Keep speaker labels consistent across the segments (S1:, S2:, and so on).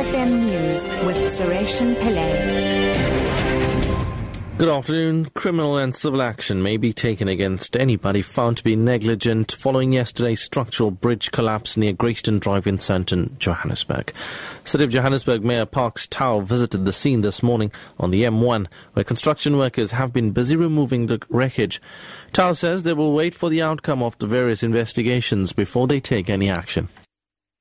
S1: SAFM News with Sureshan Pillay.
S2: Good afternoon. Criminal and civil action may be taken against anybody found to be negligent following yesterday's structural bridge collapse near Grayston Drive in Sandton, Johannesburg. City of Johannesburg Mayor Parks Tau visited the scene this morning on the M1, where construction workers have been busy removing the wreckage. Tau says they will wait for the outcome of the various investigations before they take any action.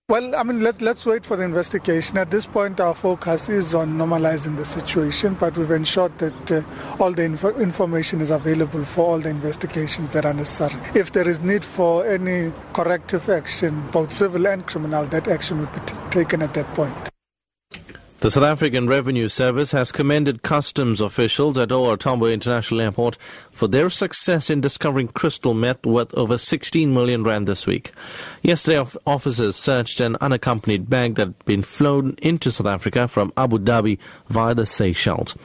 S3: Well, I mean, let, let's wait for the investigation. At this point, our focus is on normalizing the situation, but we've ensured that uh, all the info- information is available for all the investigations that are necessary. If there is need for any corrective action, both civil and criminal, that action will be t- taken at that point.
S2: The South African Revenue Service has commended customs officials at OR Tambo International Airport for their success in discovering crystal meth worth over 16 million rand this week. Yesterday, officers searched an unaccompanied bag that had been flown into South Africa from Abu Dhabi via the Seychelles.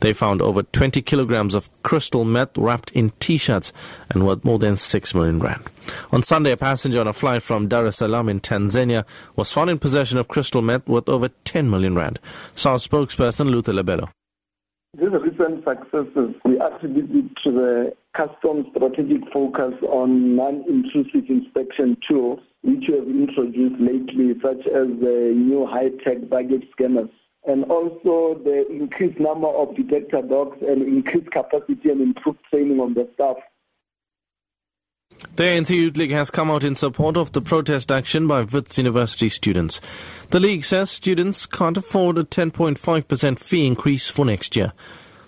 S2: They found over 20 kilograms of crystal meth wrapped in T-shirts and worth more than 6 million rand. On Sunday, a passenger on a flight from Dar es Salaam in Tanzania was found in possession of crystal meth worth over 10 million rand. SARS spokesperson Luther Lebelo.
S4: These recent successes we attribute to the customs strategic focus on non-intrusive inspection tools which we have introduced lately, such as the new high-tech baggage scanners and also the increased number of detector dogs and increased capacity and improved training on the staff.
S2: The ANC Youth League has come out in support of the protest action by Wits University students. The league says students can't afford a 10.5% fee increase for next year.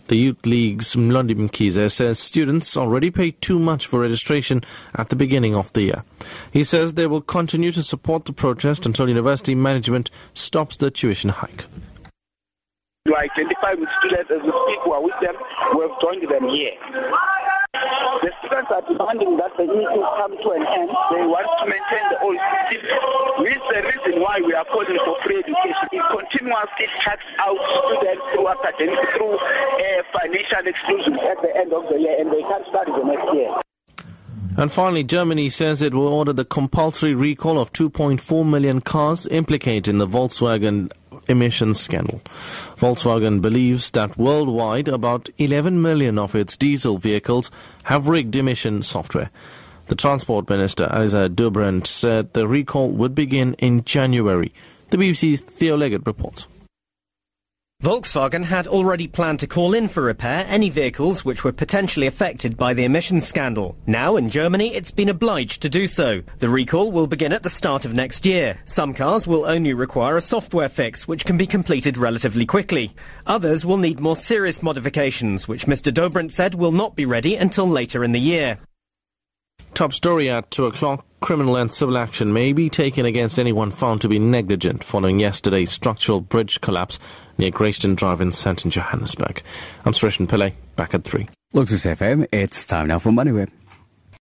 S2: The Youth League's Mlondi Mkhize says students already pay too much for registration at the beginning of the year. He says they will continue to support the protest until university management stops the tuition hike.
S5: To identify with students as we speak who are with them, we have joined them here. The are demanding that the meeting come to an end. They want to maintain the old system. This is the reason why we are calling for free education. It continuously cuts out students through academic, through uh, financial exclusion at the end of the year, and they can't study the next year.
S2: And finally, Germany says it will order the compulsory recall of 2.4 million cars implicated in the Volkswagen emissions scandal. Volkswagen believes that worldwide about 11 million of its diesel vehicles have rigged emission software. The Transport Minister, Eliza Dobrindt, said the recall would begin in January. The BBC's Theo Leggett reports.
S6: Volkswagen had already planned to call in for repair any vehicles which were potentially affected by the emissions scandal. Now, in Germany, it's been obliged to do so. The recall will begin at the start of next year. Some cars will only require a software fix, which can be completed relatively quickly. Others will need more serious modifications, which Mr. Dobrindt said will not be ready until later in the year.
S2: Top story at 2 o'clock. Criminal and civil action may be taken against anyone found to be negligent following yesterday's structural bridge collapse near Grayston Drive in Sandton, Johannesburg. I'm Suresh Pillay, back at 3.
S7: Look FM, it's time now for MoneyWeb.